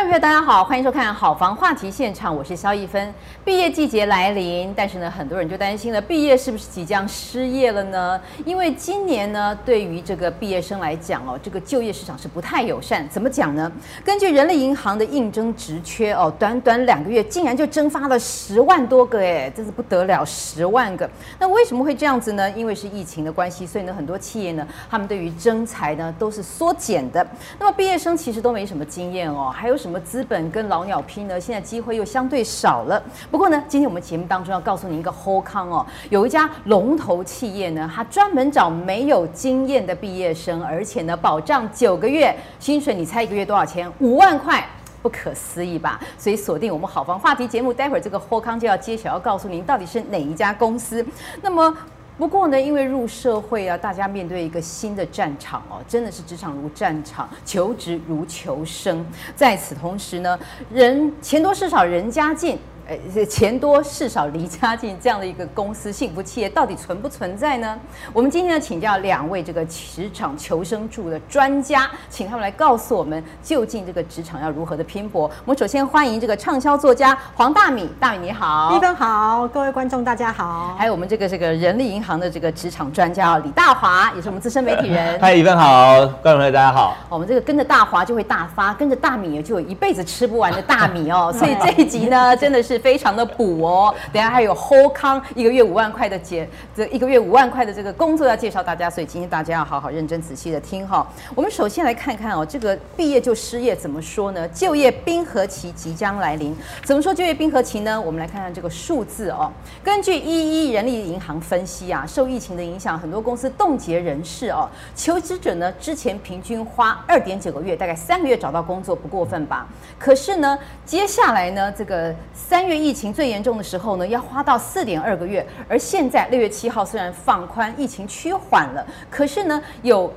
观众朋友，大家好，欢迎收看《好房话题现场》，我是萧逸芬。毕业季节来临，但是呢，很多人就担心了，毕业是不是即将失业了呢？因为今年呢，对于这个毕业生来讲哦，这个就业市场是不太友善。怎么讲呢？根据人力银行的应征职缺哦，短短两个月竟然就蒸发了十万多个，哎，真是不得了，十万个。那为什么会这样子呢？因为是疫情的关系，所以呢，很多企业呢，他们对于征才呢都是缩减的。那么毕业生其实都没什么经验哦，还有。什么什么资本跟老鸟拼呢？现在机会又相对少了。不过呢，今天我们节目当中要告诉您一个好康哦，有一家龙头企业呢，它专门找没有经验的毕业生，而且呢，保障九个月薪水。你猜一个月多少钱？五万块，不可思议吧？所以锁定我们好房话题节目，待会儿这个好康就要揭晓，要告诉您到底是哪一家公司。那么。不过呢，因为入社会啊，大家面对一个新的战场哦，真的是职场如战场，求职如求生。在此同时呢，人钱多事少，人家近。呃，钱多事少离家近这样的一个公司幸福企业到底存不存在呢？我们今天呢，请教两位这个职场求生术的专家，请他们来告诉我们究竟这个职场要如何的拼搏。我们首先欢迎这个畅销作家黄大米，大米你好，一芬好，各位观众大家好。还有我们这个这个人力银行的这个职场专家李大华，也是我们资深媒体人。嗨，一芬好，观众朋友大家好。我们这个跟着大华就会大发，跟着大米也就有一辈子吃不完的大米哦。所以这一集呢，真的是。非常的补哦，等下还有好康一个月五万块的减，这一个月五万块的这个工作要介绍大家，所以今天大家要好好认真仔细的听哈。我们首先来看看哦，这个毕业就失业怎么说呢？就业冰河期即将来临，怎么说就业冰河期呢？我们来看看这个数字哦。根据一一人力银行分析啊，受疫情的影响，很多公司冻结人事哦，求职者呢之前平均花二点九个月，大概三个月找到工作，不过分吧？可是呢，接下来呢，这个三月。疫情最严重的时候呢，要花到四点二个月，而现在六月七号虽然放宽，疫情趋缓了，可是呢有。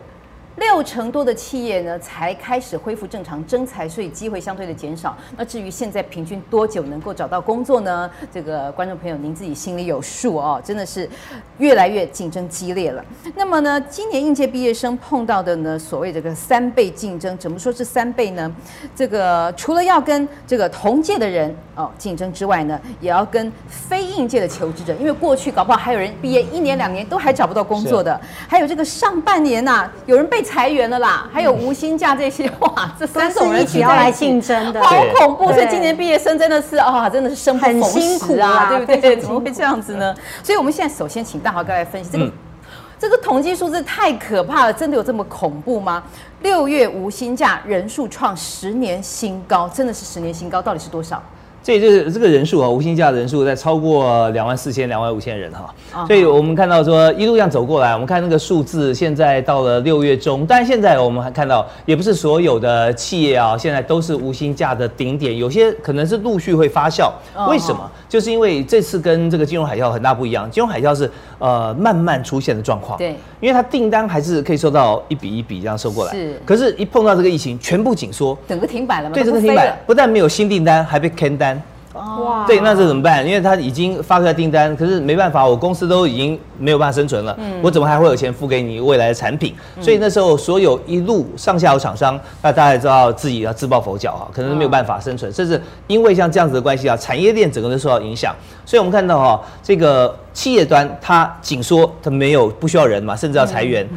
六成多的企业呢，才开始恢复正常征财，所以机会相对的减少。那至于现在平均多久能够找到工作呢？这个观众朋友您自己心里有数哦，真的是越来越竞争激烈了。那么呢，今年应届毕业生碰到的呢，所谓这个三倍竞争，怎么说是三倍呢？这个除了要跟这个同届的人哦竞争之外呢，也要跟非应届的求职者，因为过去搞不好还有人毕业一年两年都还找不到工作的，还有这个上半年呐、有人被。裁员了啦，还有无薪假这些，哇，这三种人一起要来竞争的，好恐怖！所以今年毕业生真的是啊，真的是生不逢时啊，对不对？怎么会这样子呢？所以我们现在首先请大华哥来分析这个，这个统计数字太可怕了，真的有这么恐怖吗？六月无薪假人数创十年新高，真的是十年新高，到底是多少？这就是这个人数啊，无薪假的人数在超过两万四千、两万五千人哈。所以我们看到说一路这样走过来，我们看那个数字，现在到了六月中，但现在我们还看到，也不是所有的企业啊，现在都是无薪假的顶点，有些可能是陆续会发酵。为什么？就是因为这次跟这个金融海啸很大不一样，金融海啸是呃慢慢出现的状况。对，因为它订单还是可以收到一笔一笔这样收过来。是。可是，一碰到这个疫情，全部紧缩，整个停摆了吗？对，整个停摆，不但没有新订单，还被砍单。哇，对，那这怎么办？因为他已经发出来订单，可是没办法，我公司都已经没有办法生存了，嗯，我怎么还会有钱付给你未来的产品？嗯，所以那时候所有一路上下游厂商，那大家也知道自己要自抱佛脚啊，可能没有办法生存，甚至因为像这样子的关系啊，产业链整个都受到影响。所以我们看到哈，这个企业端它紧缩，它没有不需要人嘛，甚至要裁员，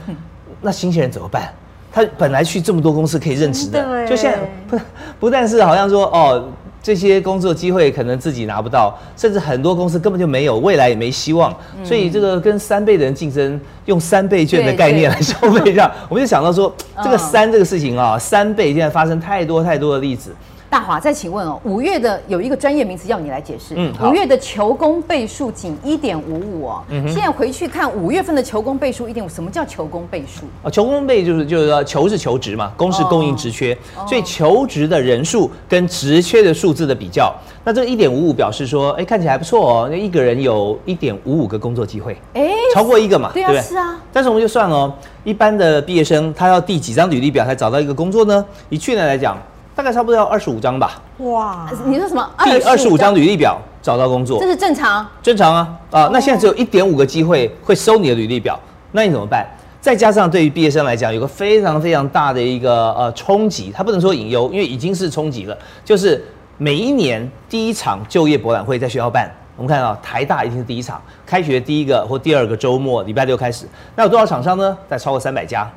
那新鲜人怎么办？他本来去这么多公司可以任职的，就现在不 不但是好像说哦。这些工作机会可能自己拿不到，甚至很多公司根本就没有，未来也没希望。所以这个跟三倍的人竞争，用三倍券的概念来消费一下，我们就想到说，这个三这个事情啊，三倍现在发生太多太多的例子。大华，再请问哦，五月的有一个专业名词要你来解释。嗯，五月的求工倍数仅一点五五哦。嗯，现在回去看五月份的求工倍数一点五，什么叫求工倍数？啊，求工倍就是就是说求是求职嘛，工是供应职缺，哦，所以求职的人数跟职缺的数字的比较，那这个一点五五表示说，哎，看起来还不错哦，那一个人有一点五五个工作机会，哎，超过一个嘛，对啊？是啊。但是我们就算哦，一般的毕业生他要递几张履历表才找到一个工作呢？以去年来讲。大概差不多要二十五张吧。哇，你说什么？第二十五张履历表找到工作，这是正常？正常啊啊！那现在只有一点五个机会会收你的履历表，那你怎么办？再加上对于毕业生来讲，有个非常非常大的一个呃冲击，它不能说隐忧，因为已经是冲击了。就是每一年第一场就业博览会在学校办，我们看到台大一定是第一场，开学第一个或第二个周末，礼拜六开始。那有多少厂商呢？在超过三百家，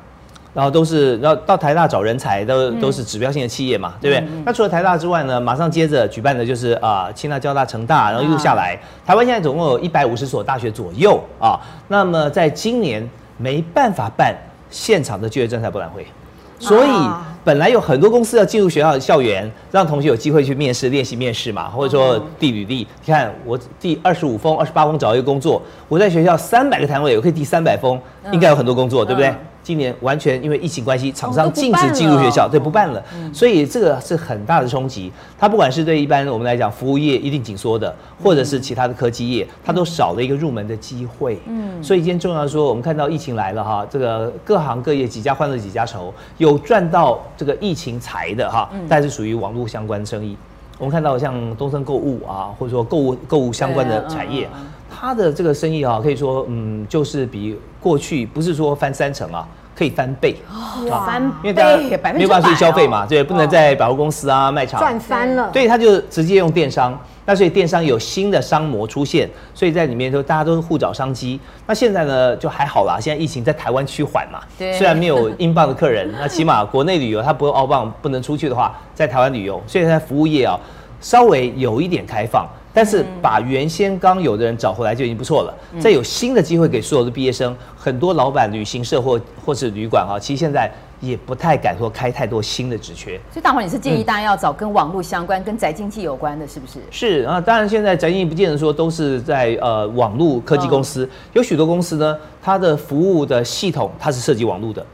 然后都是然后到台大找人才，都都是指标性的企业嘛，对不对？那除了台大之外呢，马上接着举办的就是啊，清大、交大、成大，然后一路下来，台湾现在总共有一百五十所大学左右啊。那么在今年。没办法办现场的就业政策博览会，所以本来有很多公司要进入学校的校园，让同学有机会去面试、练习面试嘛，或者说递履历。你看我第二十五封、二十八封找一个工作，我在学校三百个摊位，我可以递三百封，应该有很多工作，对不对？今年完全因为疫情关系，厂商禁止进入学校，对，不办了，所以这个是很大的冲击。它不管是对一般我们来讲，服务业一定紧缩的，或者是其他的科技业，它都少了一个入门的机会。嗯，所以今天重要说，我们看到疫情来了哈，这个各行各业几家欢乐几家愁，有赚到这个疫情财的哈，但是属于网络相关生意。我们看到像东森购物啊，或者说购物购物相关的产业。它的这个生意啊，可以说，嗯，就是比过去不是说翻三成啊，可以翻倍，翻倍，因为大家没有办法去消费嘛，对，不能在百货公司啊卖场。赚翻了，对，他就直接用电商，那所以电商有新的商模出现，所以在里面就大家都是互找商机。那现在呢就还好啦，现在疫情在台湾趋缓嘛，对，虽然没有英镑的客人，那起码国内旅游他不用澳镑不能出去的话，在台湾旅游，所以在服务业啊稍微有一点开放。但是把原先刚有的人找回来就已经不错了。再有新的机会给所有的毕业生，很多老板、旅行社或或是旅馆啊，其实现在也不太敢说开太多新的职缺。所以大华，你是建议大家要找跟网络相关、跟宅经济有关的，是不是？是啊，当然现在宅经济不见得说都是在呃网络科技公司，有许多公司呢，它的服务的系统它是涉及网络的。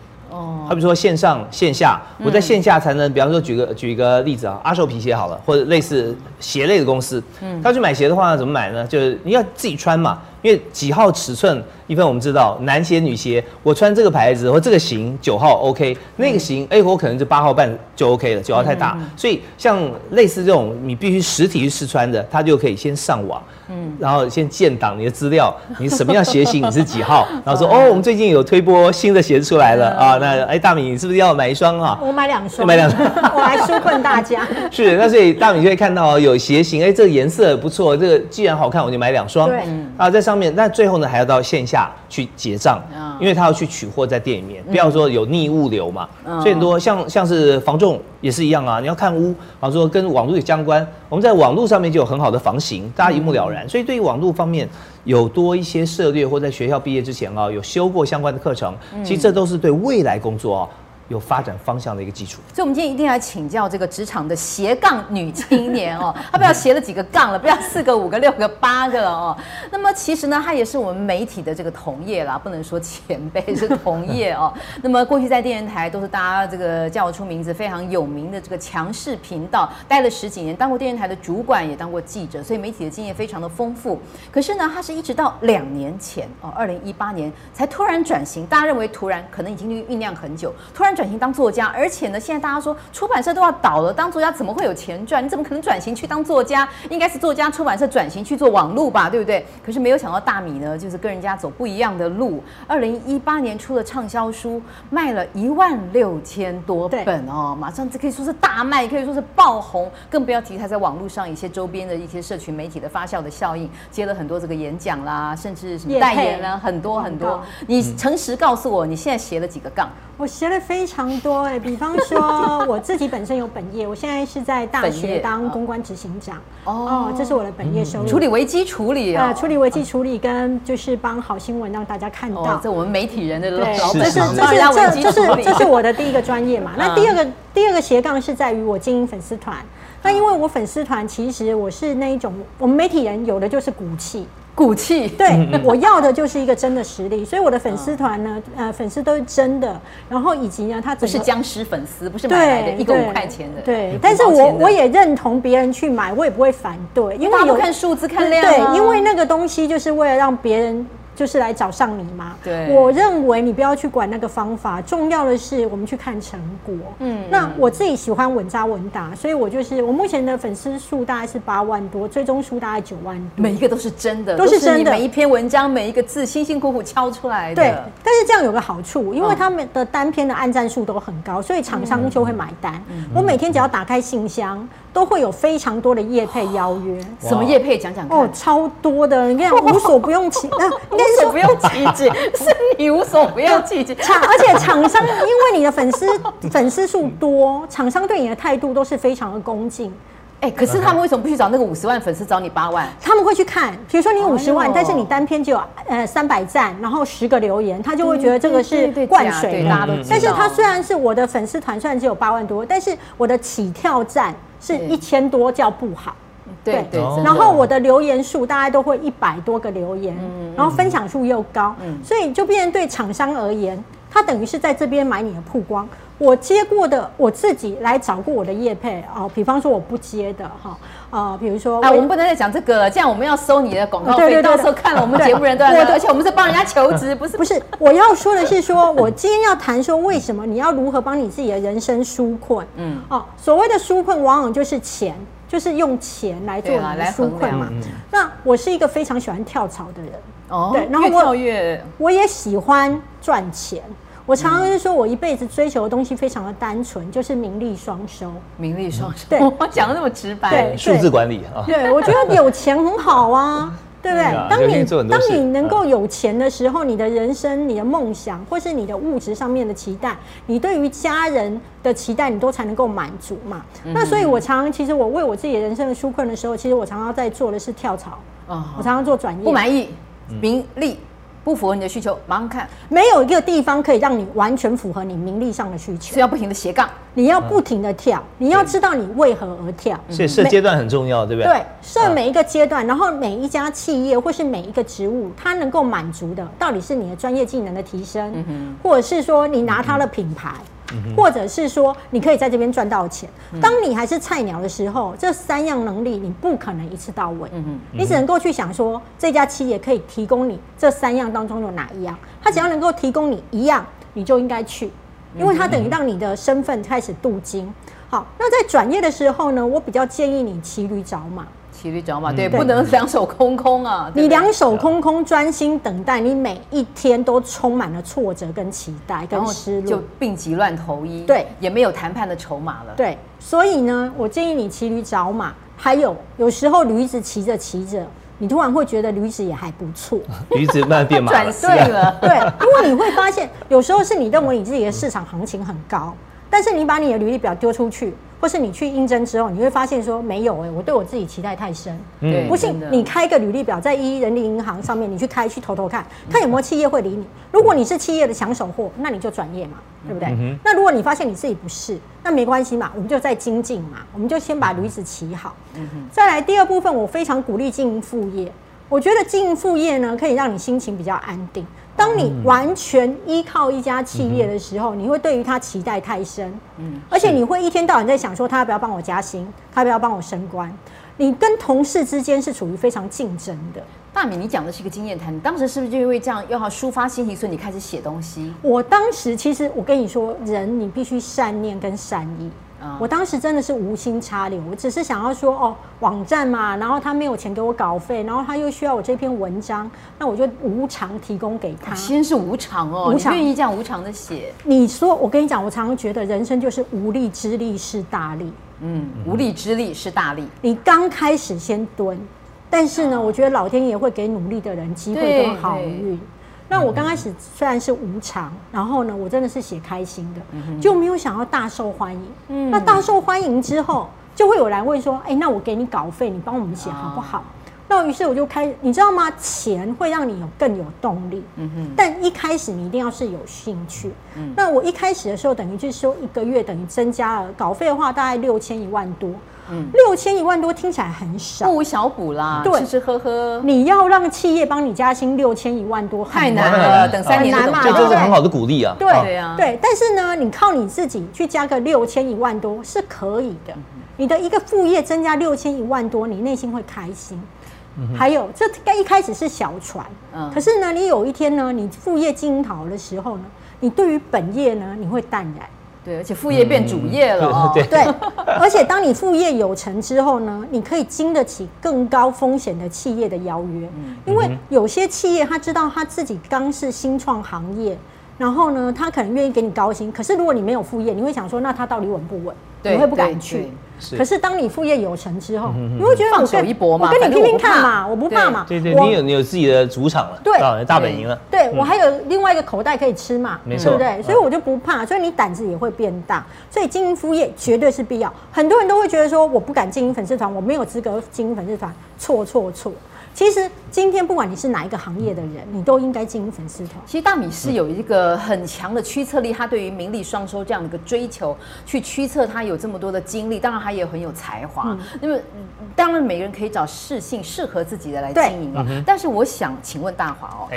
好比说线上线下，我在线下才能，比方说举个举一个例子啊，阿寿皮鞋好了，或者类似鞋类的公司，他去买鞋的话怎么买呢？就是你要自己穿嘛，因为几号尺寸。一般我们知道，男鞋、女鞋，我穿这个牌子或这个型九号 OK，那个型哎，我可能就八号半就 OK 了，九号太大。所以像类似这种，你必须实体去试穿的，他就可以先上网，嗯，然后先建档你的资料，你什么样鞋型，你是几号，然后说哦，我们最近有推播新的鞋子出来了啊，那哎大米你是不是要买一双啊？我买两双，买两双，我来纾困大家。是，那所以大米就会看到有鞋型，哎，这个颜色不错，这个既然好看，我就买两双。对，啊，在上面，那最后呢还要到线下。去结账，因为他要去取货在店里面，不要说有逆物流嘛。所以很多像像是房仲也是一样啊，你要看屋，比如说跟网络有相关，我们在网络上面就有很好的房型，大家一目了然。所以对于网络方面有多一些涉猎，或在学校毕业之前啊，有修过相关的课程，其实这都是对未来工作啊。有发展方向的一个基础，所以我们今天一定要请教这个职场的斜杠女青年哦，她不要斜了几个杠了，不要四个、五个、六个、八个哦。那么其实呢，她也是我们媒体的这个同业啦，不能说前辈是同业哦。那么过去在电视台都是大家这个叫出名字非常有名的这个强势频道，待了十几年，当过电视台的主管，也当过记者，所以媒体的经验非常的丰富。可是呢，她是一直到两年前哦，二零一八年才突然转型，大家认为突然，可能已经酝酿很久，突然。转型当作家，而且呢，现在大家说出版社都要倒了，当作家怎么会有钱赚？你怎么可能转型去当作家？应该是作家出版社转型去做网路吧，对不对？可是没有想到大米呢，就是跟人家走不一样的路。二零一八年出了畅销书，卖了一万六千多本哦，马上这可以说是大卖，可以说是爆红，更不要提他在网络上一些周边的一些社群媒体的发酵的效应，接了很多这个演讲啦，甚至什么代言啦，很多很多。你诚实告诉我，你现在斜了几个杠？我斜了非常多哎，比方说我自己本身有本业，我现在是在大学当公关执行长哦，这是我的本业收入。处理危机处理啊，处理危机处理跟就是帮好新闻让大家看到。这我们媒体人的对，这是这是这这是这是我的第一个专业嘛。那第二个第二个斜杠是在于我经营粉丝团。那因为我粉丝团其实我是那一种，我们媒体人有的就是骨气。骨气，对，我要的就是一个真的实力，所以我的粉丝团呢，呃，粉丝都是真的，然后以及呢，他不是僵尸粉丝，不是买来的一个五块钱的，对，但是我我也认同别人去买，我也不会反对，因为有看数字看量，对，因为那个东西就是为了让别人就是来找上你嘛。对，我认为你不要去管那个方法，重要的是我们去看成果。嗯，那我自己喜欢稳扎稳打，所以我就是我目前的粉丝数大概是八万多，追踪数大概九万多，每一个都是真的，都是真的，每一篇文章每一个字辛辛苦苦敲出来的。对，但是这样有个好处，因为他们的单篇的按赞数都很高，所以厂商就会买单。嗯、我每天只要打开信箱，都会有非常多的业配邀约。什么业配？讲讲看。哦，超多的，你看无所不用其，那无所不用其极，是你无所不用其极。厂而且厂商因为你的粉丝粉丝数多，厂商对你的态度都是非常的恭敬。哎，可是他们为什么不去找那个五十万粉丝，找你八万？他们会去看，比如说你五十万，但是你单篇就有呃三百赞，然后十个留言，他就会觉得这个是灌水啦。但是他虽然是我的粉丝团，虽然只有八万多，但是我的起跳站是一千多，叫不好。对对。然后我的留言数大概都会一百多个留言，然后分享数又高，所以就变成对厂商而言，他等于是在这边买你的曝光。我接过的，我自己来找过我的业配哦，比方说我不接的哈，呃，比如说，哎，我们不能再讲这个了，这样我们要收你的广告费，到时候看了我们节目人都要，而且我们是帮人家求职，不是不是，我要说的是说，我今天要谈说为什么你要如何帮你自己的人生纾困，嗯，哦，所谓的纾困往往就是钱，就是用钱来做你的纾困嘛。那我是一个非常喜欢跳槽的人，哦，对，然后我我也喜欢赚钱。我常常是说，我一辈子追求的东西非常的单纯，就是名利双收。名利双收，对，我 讲的那么直白。对，数字管理啊。对，我觉得有钱很好啊，对不对？当你当你能够有钱的时候，你的人生、你的梦想，或是你的物质上面的期待，你对于家人的期待，你都才能够满足嘛。那所以，我常常其实我为我自己人生的纾困的时候，其实我常常在做的是跳槽。我常常做转业。不满意，名利。不符合你的需求，马上看，没有一个地方可以让你完全符合你名利上的需求，是要不停的斜杠，你要不停的跳，你要知道你为何而跳，所以设阶段很重要，对不对？对，设每一个阶段，然后每一家企业或是每一个职务，它能够满足的，到底是你的专业技能的提升，或者是说你拿它的品牌。或者是说，你可以在这边赚到钱。当你还是菜鸟的时候，这三样能力你不可能一次到位。你只能够去想说，这家企业可以提供你这三样当中有哪一样？它只要能够提供你一样，你就应该去，因为它等于让你的身份开始镀金。好，那在转业的时候呢，我比较建议你骑驴找马。骑驴找马，对，不能两手空空啊！你两手空空，专心等待，你每一天都充满了挫折、跟期待、跟失落，就病急乱投医，对，也没有谈判的筹码了。对，所以呢，我建议你骑驴找马。还有，有时候驴子骑着骑着，你突然会觉得驴子也还不错，驴子慢慢变马了，转对了，对，因为你会发现，有时候是你认为你自己的市场行情很高，但是你把你的履历表丢出去。或是你去应征之后，你会发现说没有哎、欸，我对我自己期待太深。嗯，不信你开个履历表在一一人力银行上面，你去开去投投看，看有没有企业会理你。如果你是企业的抢手货，那你就转业嘛，对不对？嗯、那如果你发现你自己不是，那没关系嘛，我们就再精进嘛，我们就先把驴子骑好。嗯、哼再来第二部分，我非常鼓励经营副业。我觉得经营副业呢，可以让你心情比较安定。当你完全依靠一家企业的时候，你会对于他期待太深，嗯，而且你会一天到晚在想说他要不要帮我加薪，他要不要帮我升官。你跟同事之间是处于非常竞争的。大米，你讲的是一个经验谈，你当时是不是就因为这样要抒发心情，所以你开始写东西？我当时其实我跟你说，人你必须善念跟善意。我当时真的是无心插柳，我只是想要说哦，网站嘛，然后他没有钱给我稿费，然后他又需要我这篇文章，那我就无偿提供给他。先是无偿哦，无偿愿意这样无偿的写。你说，我跟你讲，我常常觉得人生就是无力之力是大力。嗯，无力之力是大力。你刚开始先蹲，但是呢，我觉得老天爷会给努力的人机会跟好运。那我刚开始虽然是无偿，然后呢，我真的是写开心的，就没有想要大受欢迎。嗯，那大受欢迎之后，就会有人问说：“哎，那我给你稿费，你帮我们写好不好？”那于是我就开，你知道吗？钱会让你有更有动力。嗯哼。但一开始你一定要是有兴趣。嗯。那我一开始的时候，等于就是说一个月等于增加了稿费的话，大概六千一万多。嗯，六千一万多听起来很少，不无小补啦。对，吃吃喝喝，你要让企业帮你加薪六千一万多，太难了，等三年难嘛，这是很好的鼓励啊。对呀，对，但是呢，你靠你自己去加个六千一万多是可以的。你的一个副业增加六千一万多，你内心会开心。还有这该一开始是小船，嗯，可是呢，你有一天呢，你副业经营好的时候呢，你对于本业呢，你会淡然。对，而且副业变主业了哦。对，而且当你副业有成之后呢，你可以经得起更高风险的企业的邀约，因为有些企业他知道他自己刚是新创行业，然后呢，他可能愿意给你高薪，可是如果你没有副业，你会想说，那他到底稳不稳？你会不敢去。可是当你副业有成之后，你会觉得放手一搏嘛，我跟你拼拼看嘛，我不怕嘛。对对，你有你有自己的主场了，对，大本营了。对，我还有另外一个口袋可以吃嘛，没错，对不对？所以我就不怕，所以你胆子也会变大。所以经营副业绝对是必要。很多人都会觉得说，我不敢经营粉丝团，我没有资格经营粉丝团，错错错。其实今天不管你是哪一个行业的人，你都应该经营粉丝团。其实大米是有一个很强的驱策力，他对于名利双收这样的一个追求，去驱策他有这么多的精力。当然他也很有才华。那么当然每个人可以找适性适合自己的来经营了。但是我想请问大华哦。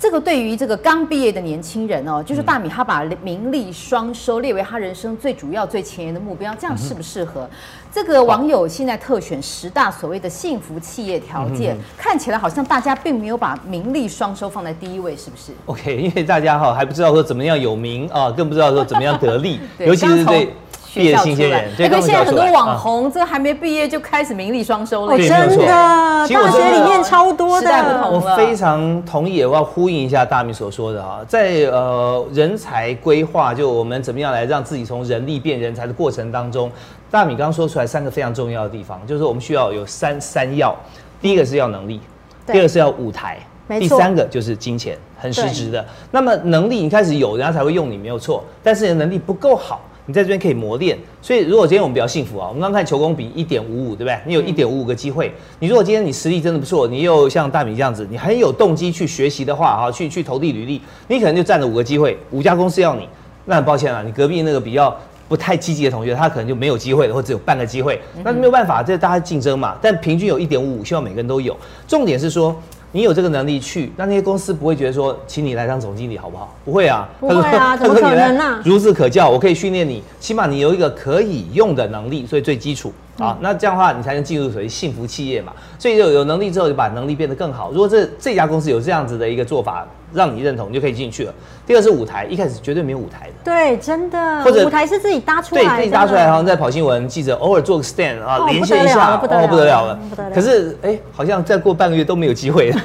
这个对于这个刚毕业的年轻人哦，就是大米他把名利双收列为他人生最主要、最前沿的目标，这样适不适合？这个网友现在特选十大所谓的幸福企业条件，看起来好像大家并没有把名利双收放在第一位，是不是？OK，因为大家哈还不知道说怎么样有名啊，更不知道说怎么样得利，尤其是对。毕业新鲜人，对，现在很多网红，这个还没毕业就开始名利双收了，真的，大学里面超多的。我非常同意，我要呼应一下大米所说的啊，在呃人才规划，就我们怎么样来让自己从人力变人才的过程当中，大米刚刚说出来三个非常重要的地方，就是我们需要有三三要，第一个是要能力，第二个是要舞台，第三个就是金钱，很实质的。那么能力你开始有，人家才会用你，没有错，但是你的能力不够好。你在这边可以磨练，所以如果今天我们比较幸福啊，我们刚看球工比一点五五，对不对？你有一点五五个机会。你如果今天你实力真的不错，你又像大米这样子，你很有动机去学习的话啊，去去投递履历，你可能就占了五个机会，五家公司要你。那很抱歉啊，你隔壁那个比较不太积极的同学，他可能就没有机会了，或只有半个机会。那没有办法，这大家竞争嘛。但平均有一点五五，希望每个人都有。重点是说。你有这个能力去，那那些公司不会觉得说，请你来当总经理好不好？不会啊，不会啊，怎么可能啊？孺子可教，我可以训练你，起码你有一个可以用的能力，所以最基础。啊，那这样的话，你才能进入属于幸福企业嘛。所以有有能力之后，就把能力变得更好。如果这这家公司有这样子的一个做法，让你认同，你就可以进去了。第二是舞台，一开始绝对没有舞台的。对，真的。或者舞台是自己搭出来的。对，自己搭出来，好像在跑新闻，记者偶尔做个 stand 啊，连线一下，哦不得了了。可是，哎，好像再过半个月都没有机会了。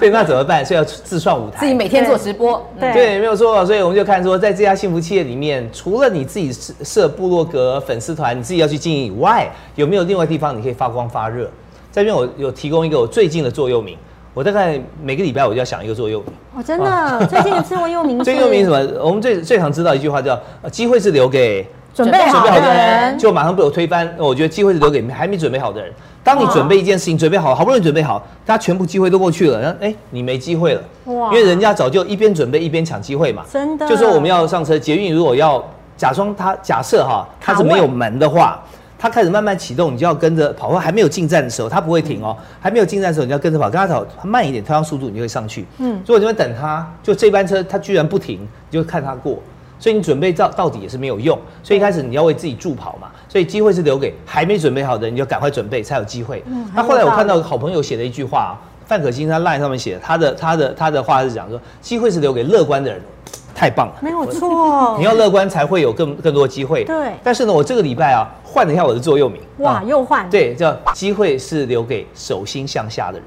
对，那怎么办？所以要自创舞台。自己每天做直播。对，对，没有错。所以我们就看说，在这家幸福企业里面，除了你自己设设部落格、粉丝团，你自己要去经营以外，有没有？有另外地方你可以发光发热，在这边我有提供一个我最近的座右铭，我大概每个礼拜我就要想一个座右铭。哦，真的，最近的座右铭。座右铭什么？我们最最常知道一句话叫“机会是留给准备好的人”，就马上被我推翻。我觉得机会是留给还没准备好的人。当你准备一件事情准备好，好不容易准备好，大家全部机会都过去了，然后哎，你没机会了。哇！因为人家早就一边准备一边抢机会嘛。真的。就说我们要上车，捷运如果要假装他假设哈，它是没有门的话。他开始慢慢启动，你就要跟着跑。或还没有进站的时候，他不会停哦。还没有进站的时候，你要跟着跑，跟他跑，他慢一点，调上速度，你就会上去。嗯，如果你在等他，就这班车他居然不停，你就看他过。所以你准备到到底也是没有用。所以一开始你要为自己助跑嘛。所以机会是留给还没准备好的人，你就赶快准备才有机会。嗯，那后来我看到好朋友写的一句话，范可欣他 line 上面写的，他的他的他的话是讲说，机会是留给乐观的人。太棒了，没有错。你要乐观才会有更更多机会。对。但是呢，我这个礼拜啊，换了一下我的座右铭。哇，又换。对，叫机会是留给手心向下的人。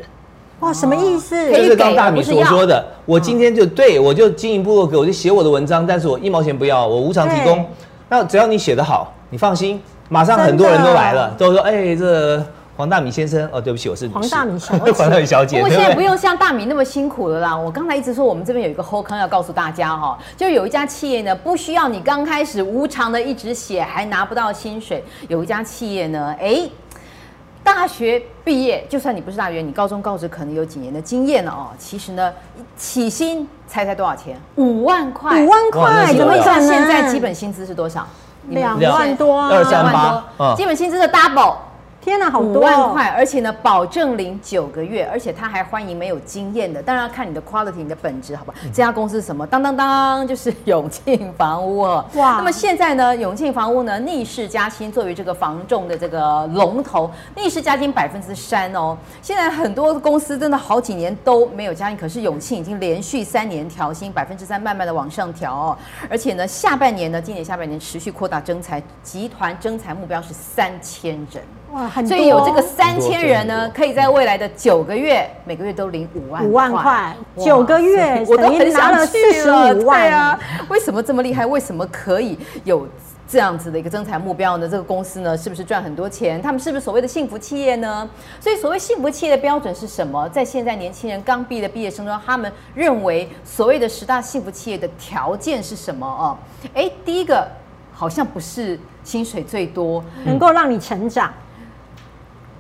哇，什么意思？就是刚大米所说的，我今天就对我就经营部落格，我就写我的文章，但是我一毛钱不要，我无偿提供。那只要你写得好，你放心，马上很多人都来了，都说哎这。黄大米先生，哦，对不起，我是黄大米小姐。黄大米小姐，不过现在不用像大米那么辛苦了啦。我刚才一直说，我们这边有一个后康要告诉大家哈，就有一家企业呢，不需要你刚开始无偿的一直写，还拿不到薪水。有一家企业呢，哎，大学毕业，就算你不是大学，你高中高职可能有几年的经验了哦。其实呢，起薪猜猜多少钱？五万块。五万块，怎么算？现在基本薪资是多少？两万多，二三八。基本薪资的 double。天哪，好多五万块，而且呢，保证领九个月，而且他还欢迎没有经验的，当然要看你的 quality，你的本质，好不好？这家公司是什么？当当当，就是永庆房屋哦。哇，那么现在呢，永庆房屋呢逆势加薪，作为这个房仲的这个龙头，逆势加薪百分之三哦。现在很多公司真的好几年都没有加薪，可是永庆已经连续三年调薪百分之三，慢慢的往上调哦。而且呢，下半年呢，今年下半年持续扩大征才，集团征才目标是三千人。哇，所以有这个三千人呢，可以在未来的九个月，每个月都领五万五万块，九个月我都很想去四十五万啊！为什么这么厉害？为什么可以有这样子的一个增才目标呢？这个公司呢，是不是赚很多钱？他们是不是所谓的幸福企业呢？所以所谓幸福企业的标准是什么？在现在年轻人刚毕业的毕业生中，他们认为所谓的十大幸福企业的条件是什么？哦，哎，第一个好像不是薪水最多，能够让你成长。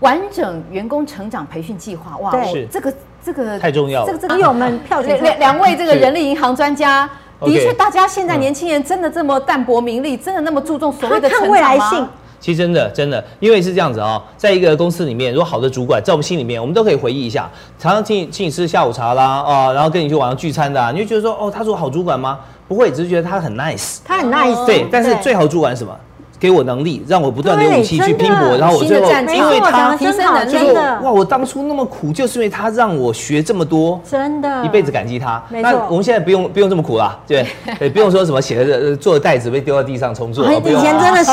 完整员工成长培训计划，哇，是这个这个太重要了。这个这个有门票两两两位这个人力银行专家，的确，大家现在年轻人真的这么淡泊名利，真的那么注重所谓的成长性？其实真的真的，因为是这样子啊，在一个公司里面，如果好的主管在我们心里面，我们都可以回忆一下，常常请你请你吃下午茶啦，啊，然后跟你去晚上聚餐的，你就觉得说，哦，他是我好主管吗？不会，只是觉得他很 nice，他很 nice。对，但是最好主管是什么？给我能力，让我不断的有武器去拼搏，然后我最后因为他提升能力，哇，我当初那么苦，就是因为他让我学这么多，真的，一辈子感激他。那我们现在不用不用这么苦了，对，也，不用说什么写的做的袋子被丢到地上重做，以前真的是，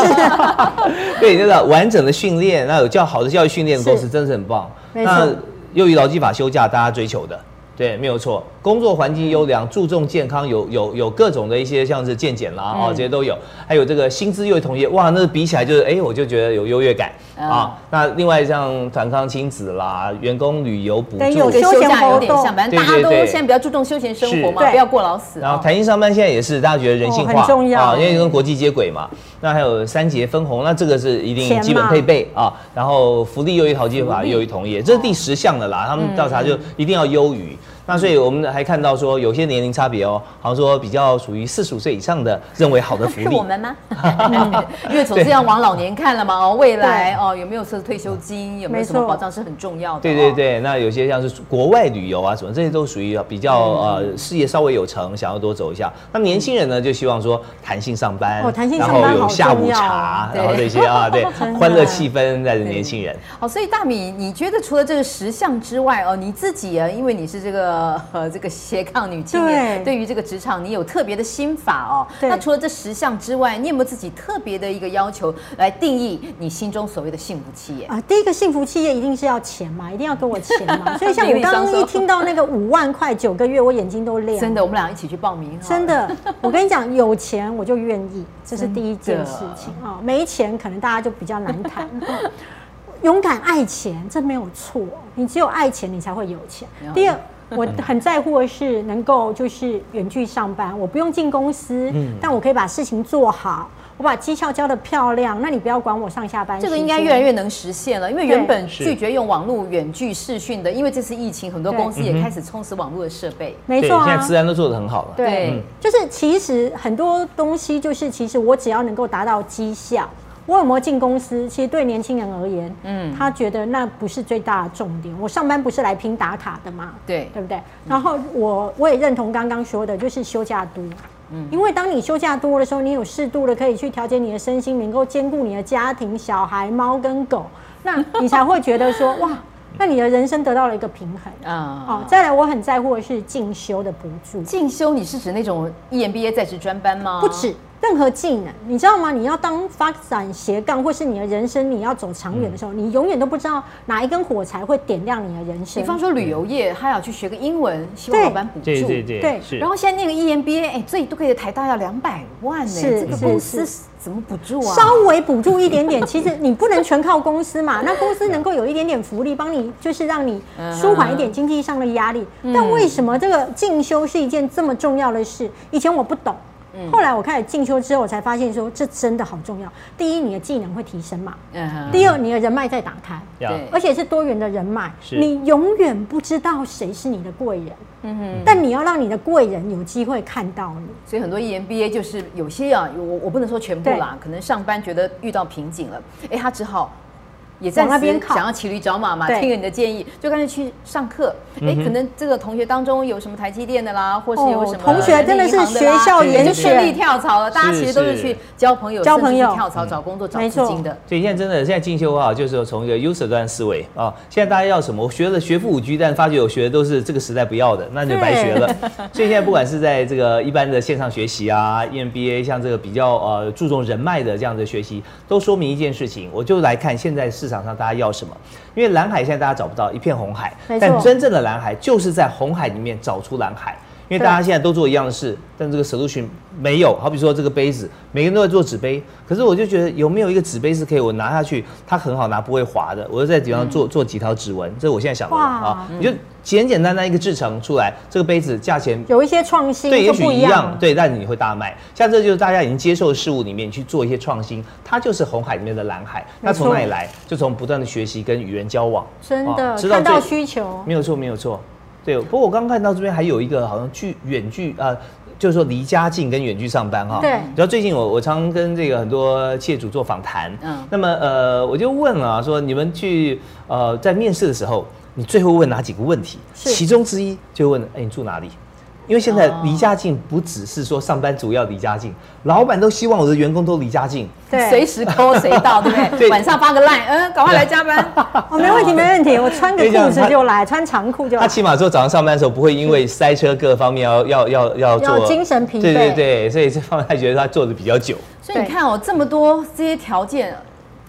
对，真的完整的训练，那有较好的教育训练的公司，真的是很棒。那由于劳基法休假，大家追求的，对，没有错。工作环境优良，注重健康，有有有各种的一些像是健检啦，哦，这些都有，还有这个薪资优异同业，哇，那比起来就是，哎，我就觉得有优越感啊。那另外像团康亲子啦，员工旅游补助，有休闲有点像，反正大家都现在比较注重休闲生活嘛，不要过劳死。然后弹性上班现在也是大家觉得人性化啊，因为跟国际接轨嘛。那还有三节分红，那这个是一定基本配备啊。然后福利优于淘金法优于同业，这是第十项的啦，他们调查就一定要优于。那所以我们还看到说有些年龄差别哦，好像说比较属于四十五岁以上的认为好的福利。是我们吗？因为总是要往老年看了嘛哦，未来哦有没有设退休金，有没有什么保障是很重要的。对对对，那有些像是国外旅游啊什么，这些都属于比较呃事业稍微有成，想要多走一下。那年轻人呢就希望说弹性上班，然后有下午茶，然后这些啊 对欢乐气氛在的年轻人。好，所以大米，你觉得除了这个十项之外哦，你自己啊，因为你是这个。呃，这个斜杠女青年，对于这个职场，你有特别的心法哦。那除了这十项之外，你有没有自己特别的一个要求来定义你心中所谓的幸福企业啊？第一个幸福企业一定是要钱嘛，一定要给我钱嘛。所以像我刚刚一听到那个五万块九个月，我眼睛都亮。真的，我们俩一起去报名。真的，我跟你讲，有钱我就愿意，这是第一件事情 啊。没钱可能大家就比较难谈。勇敢爱钱，这没有错。你只有爱钱，你才会有钱。第二。我很在乎的是能够就是远距上班，我不用进公司，但我可以把事情做好，我把绩效交的漂亮。那你不要管我上下班。这个应该越来越能实现了，因为原本拒绝用网络远距视讯的，因为这次疫情，很多公司也开始充实网络的设备。没错，啊现在自然都做得很好了。对，就是其实很多东西就是其实我只要能够达到绩效。我有没有进公司？其实对年轻人而言，嗯，他觉得那不是最大的重点。我上班不是来拼打卡的嘛？对，对不对？然后我我也认同刚刚说的，就是休假多，嗯，因为当你休假多的时候，你有适度的可以去调节你的身心，能够兼顾你的家庭、小孩、猫跟狗，那 你才会觉得说哇，那你的人生得到了一个平衡啊。好，再来，我很在乎的是进修的补助。进修，你是指那种 EMBA 在职专班吗？不止。任何技能，你知道吗？你要当发展斜杠，或是你的人生你要走长远的时候，嗯、你永远都不知道哪一根火柴会点亮你的人生。比方说旅游业，他要去学个英文，希望老板补助。对对对，对。然后现在那个 EMBA，哎、欸，最多可以台大要两百万呢、欸，这个公司怎么补助啊？稍微补助一点点，其实你不能全靠公司嘛。那公司能够有一点点福利，帮你就是让你舒缓一点经济上的压力。嗯、但为什么这个进修是一件这么重要的事？以前我不懂。后来我开始进修之后，我才发现说这真的好重要。第一，你的技能会提升嘛；嗯第二，你的人脉在打开，对，而且是多元的人脉。你永远不知道谁是你的贵人，嗯哼。但你要让你的贵人有机会看到你。所以很多 EMBA 就是有些啊，我我不能说全部啦，可能上班觉得遇到瓶颈了，哎，他只好也在那边想要骑驴找马嘛，听了你的建议，就干脆去上课。哎，可能这个同学当中有什么台积电的啦，或是有什么同学真的是学校也就顺利跳槽了。大家其实都是去交朋友、交朋友、跳槽、找工作、找资金的。所以现在真的，现在进修啊，就是从一个 user 端思维啊。现在大家要什么？我学了学富五居，但发觉我学的都是这个时代不要的，那你就白学了。所以现在不管是在这个一般的线上学习啊，EMBA，像这个比较呃注重人脉的这样的学习，都说明一件事情，我就来看现在市场上大家要什么。因为蓝海现在大家找不到一片红海，但真正的蓝海就是在红海里面找出蓝海。因为大家现在都做一样的事，但这个 solution 没有。好比说这个杯子，每个人都在做纸杯，可是我就觉得有没有一个纸杯是可以我拿下去，它很好拿，不会滑的。我就在底上做做几条指纹，这是我现在想的啊。你就简简单单一个制成出来，这个杯子价钱有一些创新，对，也许一样，对，但你会大卖。像这就是大家已经接受的事物里面去做一些创新，它就是红海里面的蓝海。那从哪里来？就从不断的学习跟与人交往，真的看到需求，没有错，没有错。对，不过我刚刚看到这边还有一个好像距远距啊，就是说离家近跟远距上班哈。对。然后最近我我常跟这个很多企业主做访谈，嗯，那么呃我就问了说你们去呃在面试的时候，你最后问哪几个问题？是。其中之一就问，哎，你住哪里？因为现在离家近不只是说上班族要离家近，老板都希望我的员工都离家近，对，随时 call 随到，对不 对？晚上发个 line，嗯，赶快来加班。哦，没问题，没问题，我穿个裤子就来，穿长裤就来。他起码说早上上班的时候不会因为塞车各方面要要要要做精神疲惫，对对对，所以这方面他觉得他做的比较久。所以你看哦，这么多这些条件。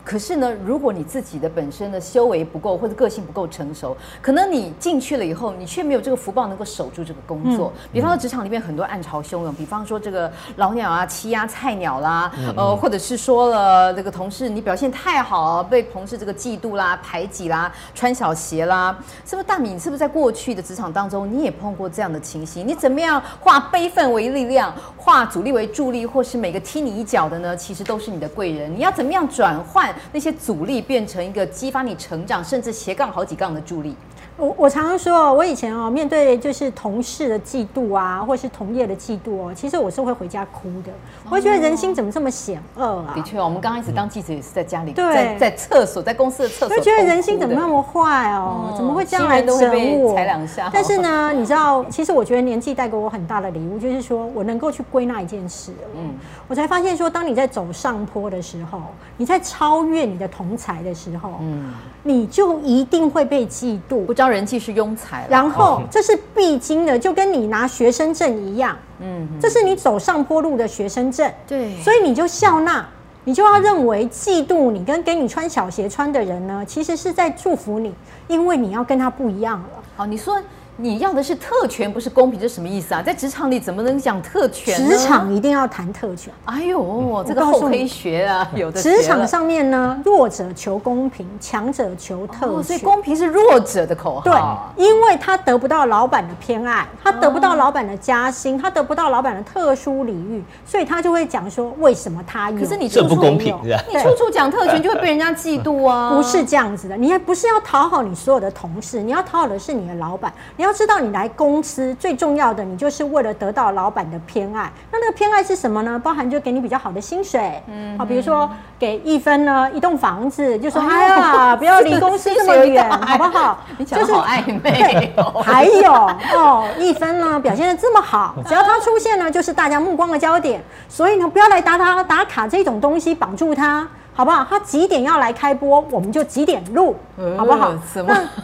可是呢，如果你自己的本身的修为不够，或者个性不够成熟，可能你进去了以后，你却没有这个福报能够守住这个工作。嗯、比方说职场里面很多暗潮汹涌，比方说这个老鸟啊欺压菜鸟啦，呃，或者是说了这个同事你表现太好，被同事这个嫉妒啦、排挤啦、穿小鞋啦，是不是大米？你是不是在过去的职场当中你也碰过这样的情形？你怎么样化悲愤为力量，化阻力为助力，或是每个踢你一脚的呢？其实都是你的贵人。你要怎么样转换？那些阻力变成一个激发你成长，甚至斜杠好几杠的助力。我我常常说，我以前哦，面对就是同事的嫉妒啊，或是同业的嫉妒哦，其实我是会回家哭的。我会觉得人心怎么这么险恶啊？的确，我们刚开始当记者也是在家里，在在厕所，在公司的厕所。我觉得人心怎么那么坏哦？怎么会这样来整我？踩两下。但是呢，你知道，其实我觉得年纪带给我很大的礼物，就是说我能够去归纳一件事。嗯，我才发现说，当你在走上坡的时候，你在超越你的同才的时候，嗯，你就一定会被嫉妒。不招。人气是庸才，然后这是必经的，就跟你拿学生证一样，嗯，这是你走上坡路的学生证，对，所以你就笑纳，你就要认为嫉妒你跟给你穿小鞋穿的人呢，其实是在祝福你，因为你要跟他不一样了。好，你说。你要的是特权，不是公平，这是什么意思啊？在职场里怎么能讲特权呢？职场一定要谈特权。哎呦，这个厚黑学啊，有的。职场上面呢，弱者求公平，强者求特权。所以公平是弱者的口号。对，因为他得不到老板的偏爱，他得不到老板的加薪，他得不到老板的特殊礼遇，所以他就会讲说，为什么他有？可是你这不公平，你处处讲特权，就会被人家嫉妒啊。不是这样子的，你还不是要讨好你所有的同事，你要讨好的是你的老板，你要知道你来公。司最重要的，你就是为了得到老板的偏爱。那那个偏爱是什么呢？包含就给你比较好的薪水，嗯，好，比如说给一分呢一栋房子，就说哎呀，不要离公司这么远，好不好？你讲的好暧昧哦。还有哦，一分呢表现的这么好，只要他出现呢，就是大家目光的焦点。所以呢，不要来打他打卡这种东西绑住他。好不好？他几点要来开播，我们就几点录，好不好？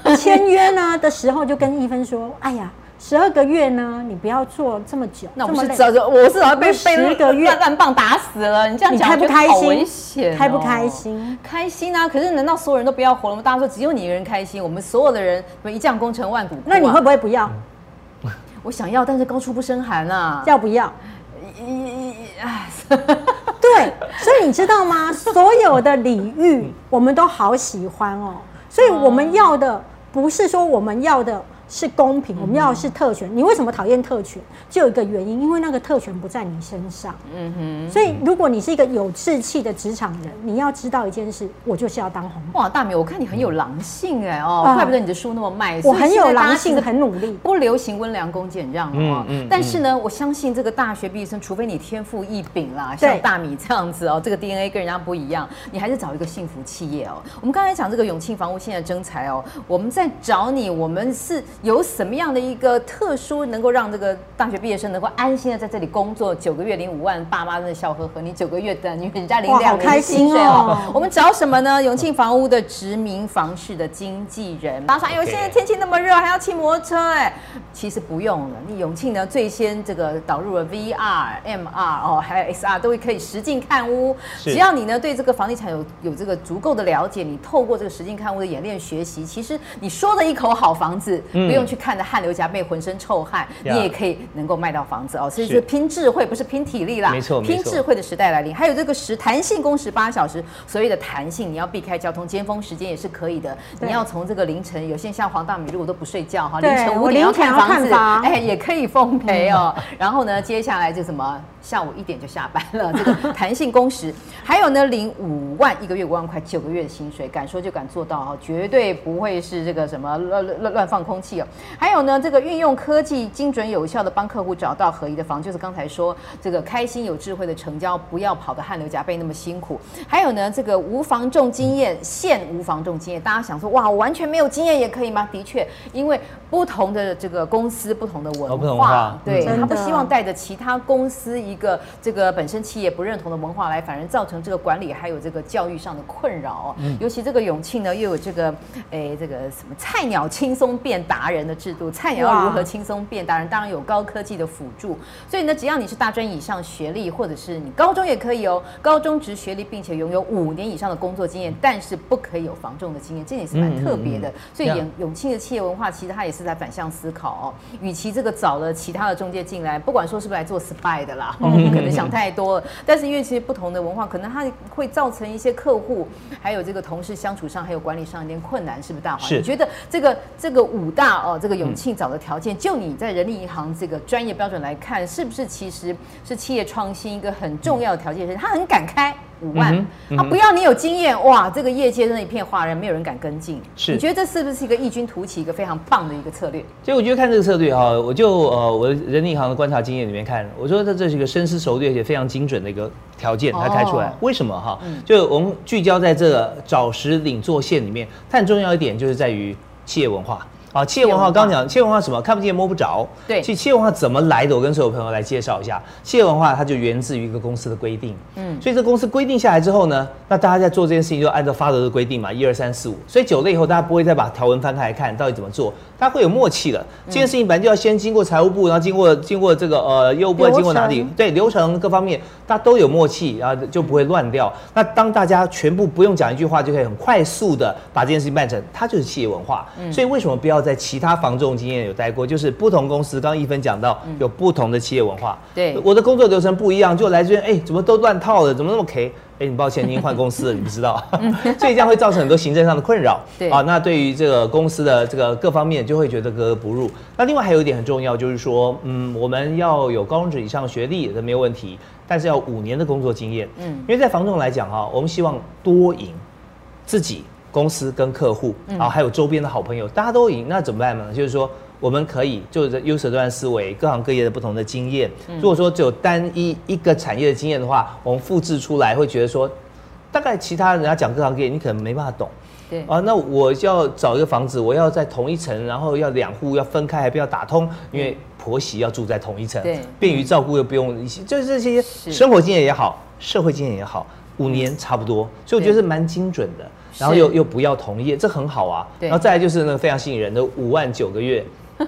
那？签约呢的时候就跟一分说，哎呀。十二个月呢，你不要做这么久。那我是早就，我是早被被十个月烂棒打死了。你这样讲，你开不开心？开不开心？开心啊！可是难道所有人都不要活了吗？大家说只有你一个人开心，我们所有的人一将功成万骨枯。那你会不会不要？我想要，但是高处不胜寒啊。要不要？哎，对，所以你知道吗？所有的礼遇我们都好喜欢哦。所以我们要的不是说我们要的。是公平，我们要的是特权。你为什么讨厌特权？就有一个原因，因为那个特权不在你身上。嗯哼。所以，如果你是一个有志气的职场人，你要知道一件事，我就是要当红。哇，大米，我看你很有狼性哎哦，怪不得你的书那么卖。我很有狼性，很努力。不流行温良恭俭让哦。嗯。但是呢，我相信这个大学毕业生，除非你天赋异禀啦，像大米这样子哦，这个 DNA 跟人家不一样，你还是找一个幸福企业哦。我们刚才讲这个永庆房屋现在征才哦，我们在找你，我们是有什么样的一个特殊，能够让这个大学毕业生能够安心的在这里工作九个月领五万，爸妈真的笑呵呵。你九个月的，你人家领两年薪水哦。我们找什么呢？永庆房屋的殖民房市的经纪人。他说，哎呦，现在天气那么热，还要骑摩托车哎？其实不用了，你永庆呢最先这个导入了 VR、MR 哦，还有 XR 都可以实境看屋。只要你呢对这个房地产有有这个足够的了解，你透过这个实境看屋的演练学习，其实你说的一口好房子，不用去看的汗流浃背、浑身臭汗，你也可以能够卖到房子哦。所以是拼智慧，不是拼体力啦。没错，拼智慧的时代来临。还有这个时弹性工时八小时，所谓的弹性，你要避开交通尖峰时间也是可以的。你要从这个凌晨，有些像黄大米如果都不睡觉哈，凌晨五点要看房子，哎，也可以奉陪哦。然后呢，接下来就什么？下午一点就下班了，这个 弹性工时，还有呢，领五万一个月五万块，九个月的薪水，敢说就敢做到哈，绝对不会是这个什么乱乱乱放空气哦。还有呢，这个运用科技，精准有效的帮客户找到合宜的房，就是刚才说这个开心有智慧的成交，不要跑得汗流浃背那么辛苦。还有呢，这个无房重经验，现无房重经验，大家想说哇，我完全没有经验也可以吗？的确，因为不同的这个公司，不同的文化，对，他不希望带着其他公司一。一个这个本身企业不认同的文化来，反而造成这个管理还有这个教育上的困扰。嗯，尤其这个永庆呢，又有这个哎这个什么菜鸟轻松变达人的制度，菜鸟要如何轻松变达人？当然有高科技的辅助。所以呢，只要你是大专以上学历，或者是你高中也可以哦，高中职学历，并且拥有五年以上的工作经验，但是不可以有防重的经验，这也是蛮特别的。所以永永庆的企业文化，其实它也是在反向思考哦。与其这个找了其他的中介进来，不管说是不是来做 spy 的啦。可能想太多了，但是因为其实不同的文化，可能它会造成一些客户还有这个同事相处上，还有管理上一点困难，是不是大华？是。你觉得这个这个五大哦，这个永庆找的条件，就你在人力银行这个专业标准来看，是不是其实是企业创新一个很重要的条件？是他很敢开。五万，他、不要你有经验哇！这个业界真的一片哗然，没有人敢跟进。是，你觉得这是不是一个异军突起、一个非常棒的一个策略？所以我觉得看这个策略哈，我就呃，我人力银行的观察经验里面看，我说这这是一个深思熟虑而且非常精准的一个条件，它开出来。哦、为什么哈？就我们聚焦在这个找实领做线里面，它很重要一点就是在于企业文化。啊，企业文化刚刚讲，企业文化什么？看不见摸不着。对，其实企业文化怎么来的？我跟所有朋友来介绍一下。企业文化它就源自于一个公司的规定。嗯，所以这公司规定下来之后呢，那大家在做这件事情就按照发德的规定嘛，一二三四五。所以久了以后，大家不会再把条文翻开来看到底怎么做，大家会有默契了。这件事情本来就要先经过财务部，然后经过经过这个呃业务部，经过哪里？对，流程各方面大家都有默契，然后就不会乱掉。那当大家全部不用讲一句话就可以很快速的把这件事情办成，它就是企业文化。所以为什么不要在其他房仲？这种经验有待过，就是不同公司，刚刚一芬讲到有不同的企业文化。对，我的工作流程不一样，就来这边，哎，怎么都乱套了，怎么那么 K？哎，你抱歉，您换公司了，你不知道，所以这样会造成很多行政上的困扰。对啊，那对于这个公司的这个各方面，就会觉得格格不入。那另外还有一点很重要，就是说，嗯，我们要有高中职以上学历这没有问题，但是要五年的工作经验。嗯，因为在房仲来讲啊，我们希望多赢自己。公司跟客户啊，还有周边的好朋友，大家都赢，那怎么办呢？就是说，我们可以就是优势段思维，各行各业的不同的经验。如果说只有单一一个产业的经验的话，我们复制出来会觉得说，大概其他人家讲各行各业，你可能没办法懂。对啊，那我要找一个房子，我要在同一层，然后要两户要分开，还不要打通，因为婆媳要住在同一层，对，便于照顾又不用一些，就是这些生活经验也好，社会经验也好，五年差不多，所以我觉得是蛮精准的。然后又又不要同业，这很好啊。然后再来就是那个非常吸引人的五万九个月，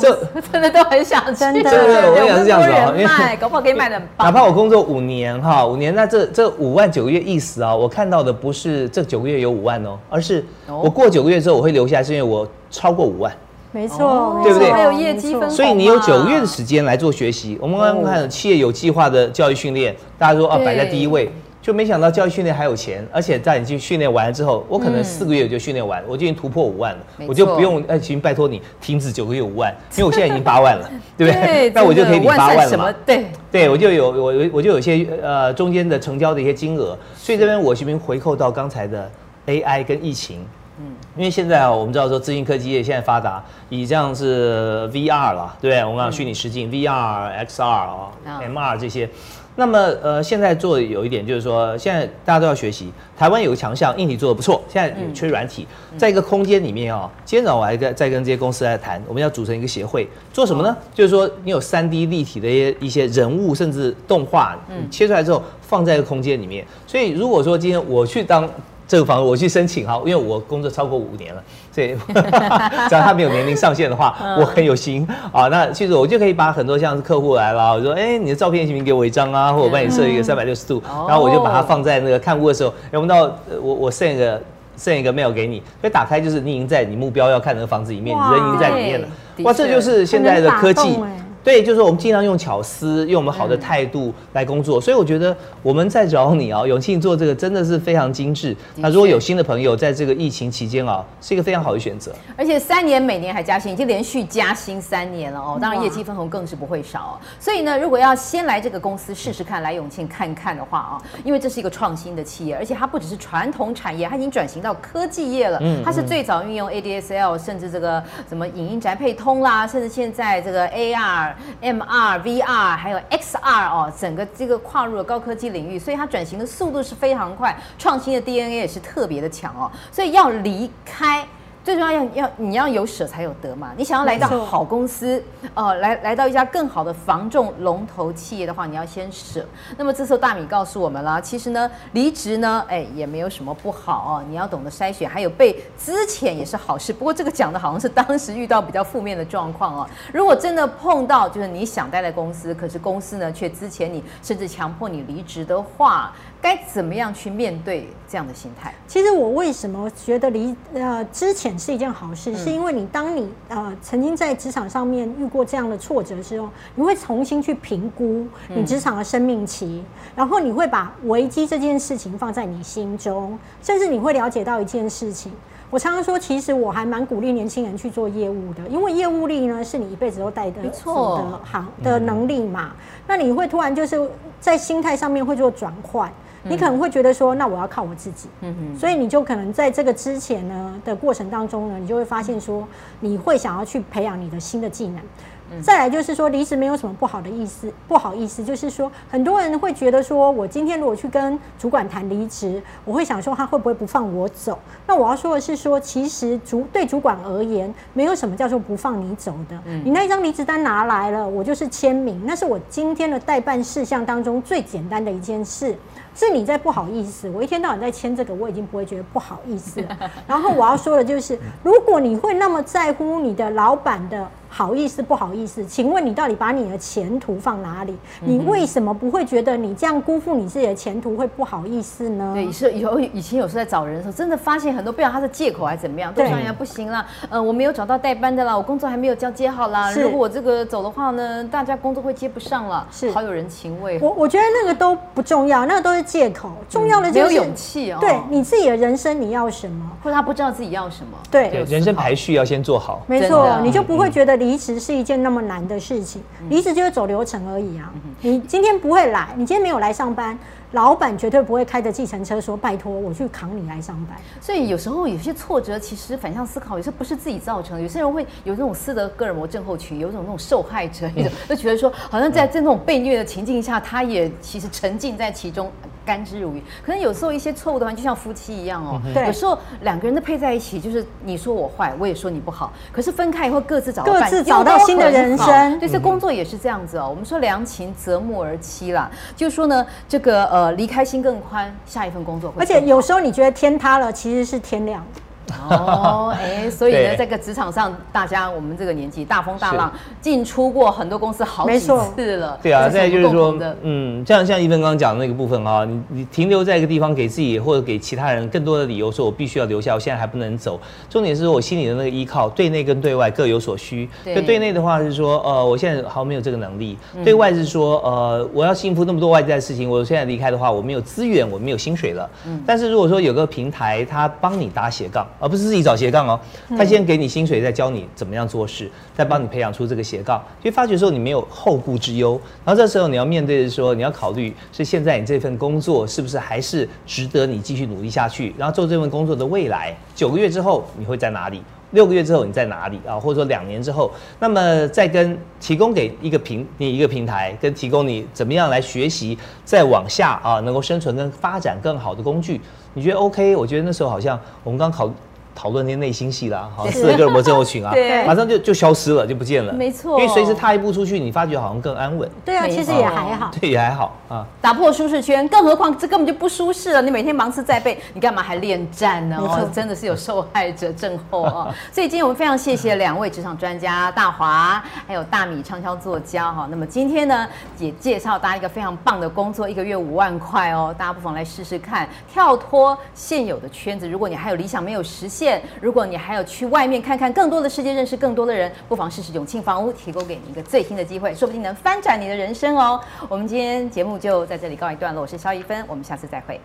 这 真的都很想真的。真的，我跟你讲是这样子啊，因为搞不好可以卖的很棒。哪怕我工作五年哈，五年那这这五万九个月意思啊，我看到的不是这九个月有五万哦，而是我过九个月之后我会留下来，是因为我超过五万。没错，对不对？还有业绩分红。所以你有九个月的时间来做学习。我们刚刚看企业有计划的教育训练，大家说啊摆在第一位。就没想到教育训练还有钱，而且在你去训练完了之后，我可能四个月就训练完，我就已经突破五万了，我就不用哎，请拜托你停止九个月五万，因为我现在已经八万了，对不对？那我就可以领八万了嘛。对对，我就有我我就有些呃中间的成交的一些金额，所以这边我这边回扣到刚才的 AI 跟疫情，嗯，因为现在啊，我们知道说资讯科技业现在发达，以这样是 VR 了，对不对？我们讲虚拟实境 VR、XR 啊、MR 这些。那么，呃，现在做有一点就是说，现在大家都要学习。台湾有个强项，硬体做的不错，现在有缺软体。在一个空间里面哦，今天早上我还在在跟这些公司来谈，我们要组成一个协会，做什么呢？就是说，你有三 D 立体的一些一些人物，甚至动画，切出来之后放在一个空间里面。所以，如果说今天我去当。这个房子我去申请哈，因为我工作超过五年了，所以 只要他没有年龄上限的话，我很有心啊。那其实我就可以把很多像是客户来了，我说哎，你的照片行不行给我一张啊？或者我帮你设一个三百六十度，然后我就把它放在那个看屋的时候，要不到我我 send 一个 send 一个 mail 给你，所以打开就是你已经在你目标要看那个房子里面，你人已经在里面了。哇，这就是现在的科技。对，就是我们尽量用巧思，用我们好的态度来工作。所以我觉得我们在找你啊，永庆做这个真的是非常精致。那如果有新的朋友在这个疫情期间啊，是一个非常好的选择。而且三年每年还加薪，已经连续加薪三年了哦。当然业绩分红更是不会少。所以呢，如果要先来这个公司试试看，来永庆看看的话啊，因为这是一个创新的企业，而且它不只是传统产业，它已经转型到科技业了。嗯它是最早运用 ADSL，甚至这个什么影音宅配通啦，甚至现在这个 AR。MR、VR 还有 XR 哦，整个这个跨入了高科技领域，所以它转型的速度是非常快，创新的 DNA 也是特别的强哦，所以要离开。最重要要要你要有舍才有得嘛，你想要来到好公司，呃，来来到一家更好的房重龙头企业的话，你要先舍。那么这时候大米告诉我们了，其实呢，离职呢，哎，也没有什么不好哦，你要懂得筛选，还有被资遣也是好事。不过这个讲的好像是当时遇到比较负面的状况哦。如果真的碰到就是你想待在公司，可是公司呢却资遣你，甚至强迫你离职的话。该怎么样去面对这样的心态？其实我为什么觉得离呃之前是一件好事，嗯、是因为你当你呃曾经在职场上面遇过这样的挫折的时候，你会重新去评估你职场的生命期，嗯、然后你会把危机这件事情放在你心中，甚至你会了解到一件事情。我常常说，其实我还蛮鼓励年轻人去做业务的，因为业务力呢是你一辈子都带得走的行的能力嘛。嗯、那你会突然就是在心态上面会做转换。你可能会觉得说，那我要靠我自己，嗯哼，所以你就可能在这个之前呢的过程当中呢，你就会发现说，你会想要去培养你的新的技能。再来就是说，离职没有什么不好的意思，不好意思，就是说，很多人会觉得说，我今天如果去跟主管谈离职，我会想说他会不会不放我走？那我要说的是说，其实主对主管而言，没有什么叫做不放你走的。你那一张离职单拿来了，我就是签名，那是我今天的代办事项当中最简单的一件事。是你在不好意思，我一天到晚在签这个，我已经不会觉得不好意思了。然后我要说的就是，如果你会那么在乎你的老板的。好意思不好意思，请问你到底把你的前途放哪里？你为什么不会觉得你这样辜负你自己的前途会不好意思呢？对，是有以前有时候在找人的时候，真的发现很多，不知道他是借口还是怎么样，都说人家不行了，呃，我没有找到代班的啦，我工作还没有交接好啦。如果我这个走的话呢，大家工作会接不上了，是好有人情味。我我觉得那个都不重要，那个都是借口，重要的就是没有勇气哦。对你自己的人生你要什么，或者他不知道自己要什么。对，人生排序要先做好。没错，你就不会觉得离职是一件那么难的事情，离职就是走流程而已啊。你今天不会来，你今天没有来上班，老板绝对不会开着计程车说拜托我去扛你来上班。所以有时候有些挫折，其实反向思考，有时候不是自己造成的。有些人会有这种斯德哥尔摩症候群，有一种那种受害者，一种就觉得说，好像在在那种被虐的情境下，他也其实沉浸在其中。甘之如饴，可能有时候一些错误的话，就像夫妻一样哦。对，有时候两个人的配在一起，就是你说我坏，我也说你不好。可是分开以后，各自找到各自找到新的人生。对，这工作也是这样子哦。我们说良禽择木而栖啦，就是说呢，这个呃离开心更宽，下一份工作会。而且有时候你觉得天塌了，其实是天亮。哦，哎，所以呢，这个职场上，大家我们这个年纪大风大浪进出过很多公司好几次了。对啊，再就是说，嗯，像像一芬刚刚讲的那个部分啊，你你停留在一个地方，给自己或者给其他人更多的理由，说我必须要留下，我现在还不能走。重点是说我心里的那个依靠，对内跟对外各有所需。对，对内的话是说，呃，我现在好像没有这个能力；对外是说，呃，我要幸福那么多外在的事情，我现在离开的话，我没有资源，我没有薪水了。嗯。但是如果说有个平台，它帮你搭斜杠，而不是自己找斜杠哦，他先给你薪水，再教你怎么样做事，再帮你培养出这个斜杠，就发觉说你没有后顾之忧。然后这时候你要面对的说，你要考虑是现在你这份工作是不是还是值得你继续努力下去，然后做这份工作的未来，九个月之后你会在哪里？六个月之后你在哪里啊？或者说两年之后，那么再跟提供给一个平你一个平台，跟提供你怎么样来学习，再往下啊能够生存跟发展更好的工具，你觉得 OK？我觉得那时候好像我们刚考。讨论那些内心戏啦，好像四个哥们症候群啊，对，马上就就消失了，就不见了。没错，因为随时踏一步出去，你发觉好像更安稳。对啊，其实也还好。对，也还好啊。打破舒适圈，更何况这根本就不舒适了。你每天忙刺在背，你干嘛还恋战呢？哦，真的是有受害者症候啊。所以今天我们非常谢谢两位职场专家大华，还有大米畅销作家哈。那么今天呢，也介绍大家一个非常棒的工作，一个月五万块哦，大家不妨来试试看，跳脱现有的圈子。如果你还有理想没有实现，如果你还有去外面看看更多的世界，认识更多的人，不妨试试永庆房屋提供给你一个最新的机会，说不定能翻转你的人生哦。我们今天节目就在这里告一段落，我是肖一芬，我们下次再会。